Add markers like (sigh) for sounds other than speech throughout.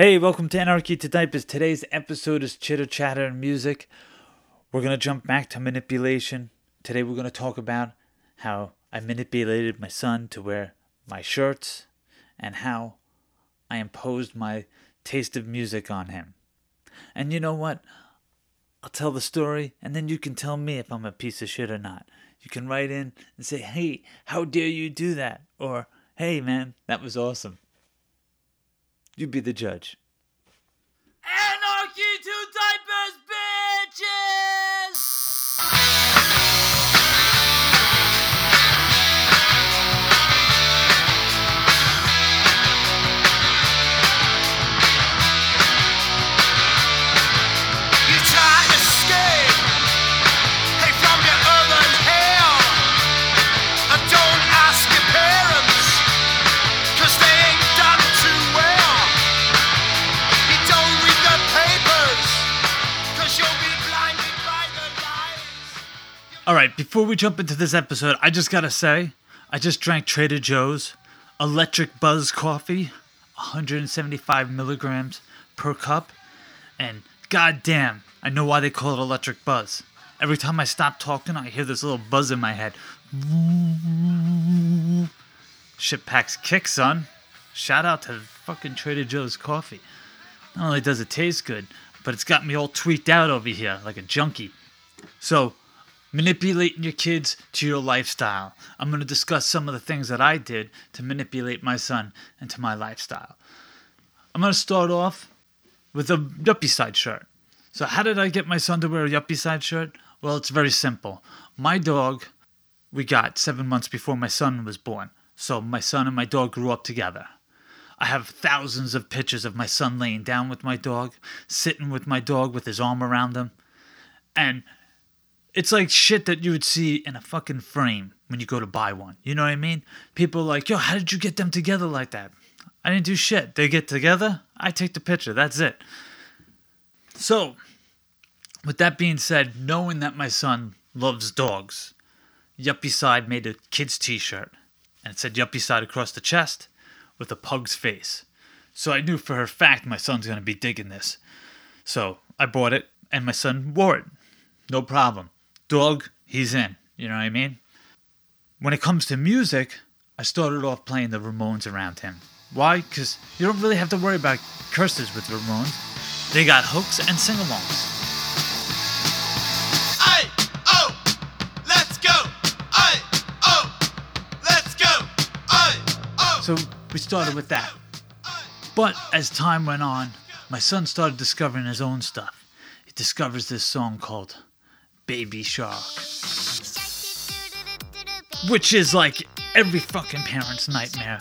Hey, welcome to Anarchy to Diapers. Today's episode is chitter chatter and music. We're going to jump back to manipulation. Today we're going to talk about how I manipulated my son to wear my shirts and how I imposed my taste of music on him. And you know what? I'll tell the story and then you can tell me if I'm a piece of shit or not. You can write in and say, hey, how dare you do that? Or, hey, man, that was awesome. You be the judge. Diapers, bitches! Before we jump into this episode, I just gotta say, I just drank Trader Joe's Electric Buzz coffee, 175 milligrams per cup, and goddamn, I know why they call it Electric Buzz. Every time I stop talking, I hear this little buzz in my head. Shit packs kick, son. Shout out to fucking Trader Joe's coffee. Not only does it taste good, but it's got me all tweaked out over here like a junkie. So, manipulating your kids to your lifestyle. I'm going to discuss some of the things that I did to manipulate my son into my lifestyle. I'm going to start off with a Yuppicide shirt. So, how did I get my son to wear a Yuppicide shirt? Well, it's very simple. My dog, we got seven months before my son was born. So, my son and my dog grew up together. I have thousands of pictures of my son laying down with my dog, sitting with my dog with his arm around him. And it's like shit that you would see in a fucking frame when you go to buy one. You know what I mean? People like, yo, how did you get them together like that? I didn't do shit. They get together, I take the picture. That's it. So, with that being said, knowing that my son loves dogs, Yuppicide made a kid's t shirt and it said Yuppicide across the chest with a pug's face. So I knew for a fact my son's gonna be digging this. So I bought it and my son wore it. No problem. Dog, he's in. You know what I mean? When it comes to music, I started off playing the Ramones around him. Why? Because you don't really have to worry about curses with Ramones. They got hooks and sing alongs. Oh, let's go. Aye, oh, let's go. Aye, oh. So we started with that. But oh, as time went on, my son started discovering his own stuff. He discovers this song called Baby Shark, which is like every fucking parent's nightmare.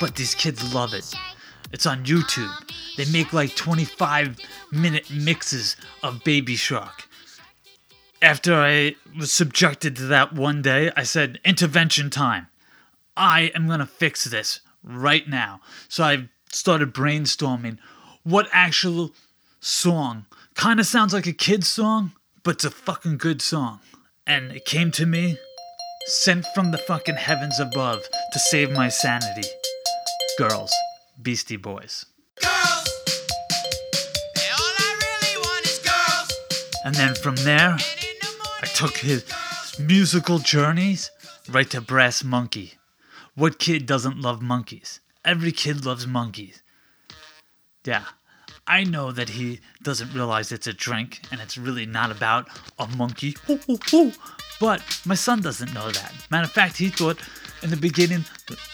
But these kids love it. It's on YouTube. They make like 25 minute mixes of Baby Shark. After I was subjected to that one day, I said, intervention time. I am going to fix this right now. So I started brainstorming what actual song kind of sounds like a kid's song, but it's a fucking good song. And it came to me, sent from the fucking heavens above to save my sanity. Girls, Beastie Boys. Girls, yeah, all I really want is girls. And then from there, the. I took his musical journeys right to Brass Monkey. What kid doesn't love monkeys? Every kid loves monkeys. Yeah, I know that he doesn't realize it's a drink and it's really not about a monkey. Hoo, hoo, hoo. But my son doesn't know that. Matter of fact, he thought in the beginning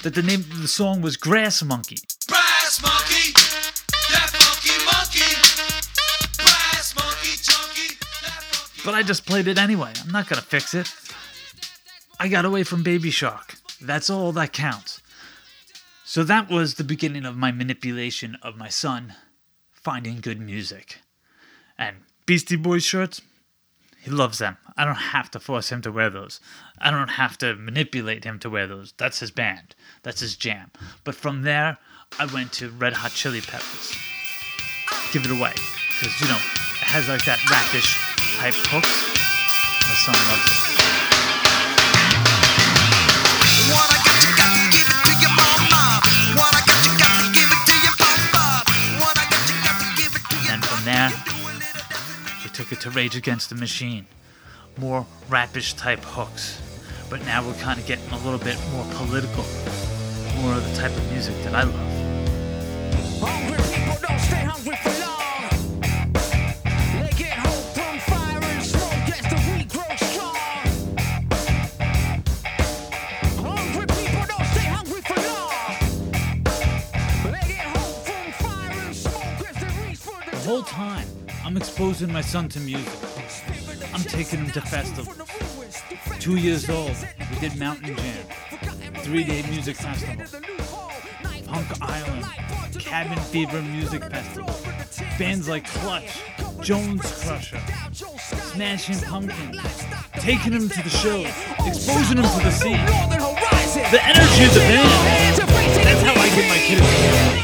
that the name of the song was Grass Monkey. Grass monkey, that funky monkey. Brass monkey, chunky, that funky. But I just played it anyway. I'm not gonna fix it. I got away from Baby Shark. That's all that counts. So that was the beginning of my manipulation of my son finding good music. And Beastie Boys shirts, he loves them. I don't have to force him to wear those. I don't have to manipulate him to wear those. That's his band. That's his jam. But from there, I went to Red Hot Chili Peppers. Give it away. Because, you know, it has like that rapish type hooks. My son loves it. Took it to Rage Against the Machine. More rapish type hooks. But now we're kind of getting a little bit more political. More of the type of music that I love. Hungry people don't stay hungry for long. They get hope from fire and smoke as the wheat grows strong. Hungry people don't stay hungry for long. They get hope from fire and smoke as they reach for the The whole time, I'm exposing my son to music. I'm taking him to festivals. Two years old, we did Mountain Jam, three-day music festival, Punk Island, Cabin Fever Music Festival, bands like Clutch, Jones Crusher, Smashing Pumpkins, taking him to the shows, exposing him to the scene. The energy of the band. That's how I get my kids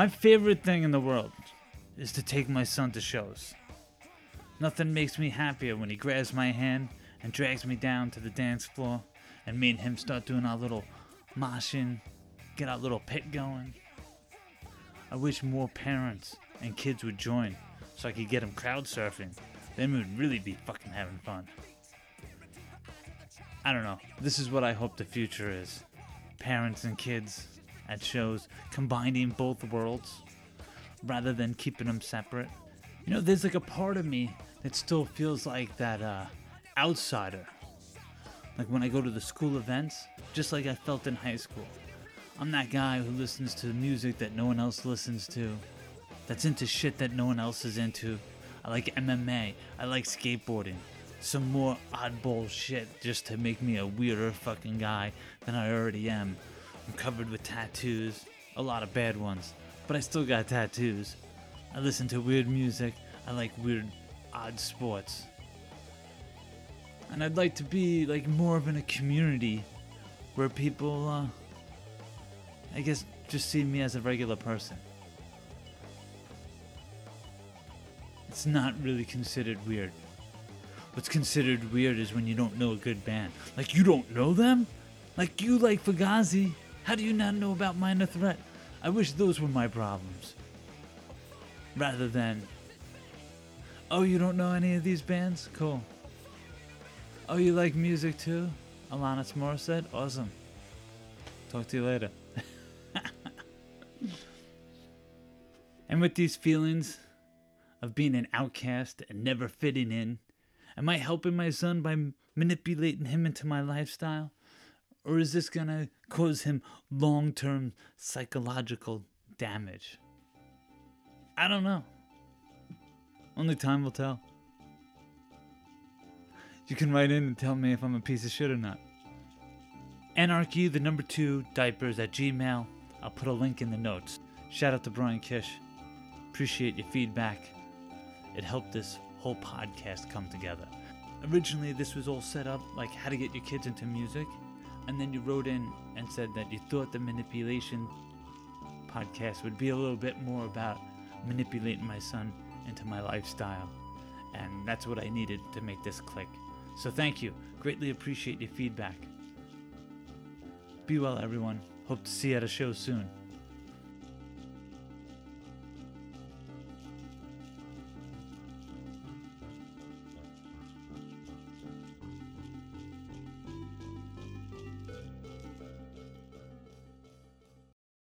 My favorite thing in the world is to take my son to shows. Nothing makes me happier when he grabs my hand and drags me down to the dance floor and me and him start doing our little moshing, get our little pit going. I wish more parents and kids would join so I could get them crowd surfing. Then we'd really be fucking having fun. I don't know. This is what I hope the future is. Parents and kids at shows combining both worlds rather than keeping them separate. You know, there's like a part of me that still feels like that uh, outsider. Like when I go to the school events, just like I felt in high school. I'm that guy who listens to music that no one else listens to, that's into shit that no one else is into. I like MMA, I like skateboarding. Some more oddball shit just to make me a weirder fucking guy than I already am. I'm covered with tattoos, a lot of bad ones, but I still got tattoos. I listen to weird music, I like weird, odd sports. And I'd like to be like more of in a community where people, uh, I guess, just see me as a regular person. It's not really considered weird. What's considered weird is when you don't know a good band. Like, you don't know them? Like, you like Fugazi? How do you not know about Minor Threat? I wish those were my problems. Rather than, oh, you don't know any of these bands? Cool. Oh, you like music too? Alanis Morissette? Awesome. Talk to you later. (laughs) and with these feelings of being an outcast and never fitting in, am I helping my son by manipulating him into my lifestyle? Or is this gonna cause him long term psychological damage? I don't know. Only time will tell. You can write in and tell me if I'm a piece of shit or not. Anarchy, the number two, diapers at Gmail. I'll put a link in the notes. Shout out to Brian Kish. Appreciate your feedback. It helped this whole podcast come together. Originally, this was all set up like how to get your kids into music, and then you wrote in and said that you thought the manipulation podcast would be a little bit more about manipulating my son into my lifestyle. And that's what I needed to make this click. So thank you. Greatly appreciate your feedback. Be well, everyone. Hope to see you at a show soon.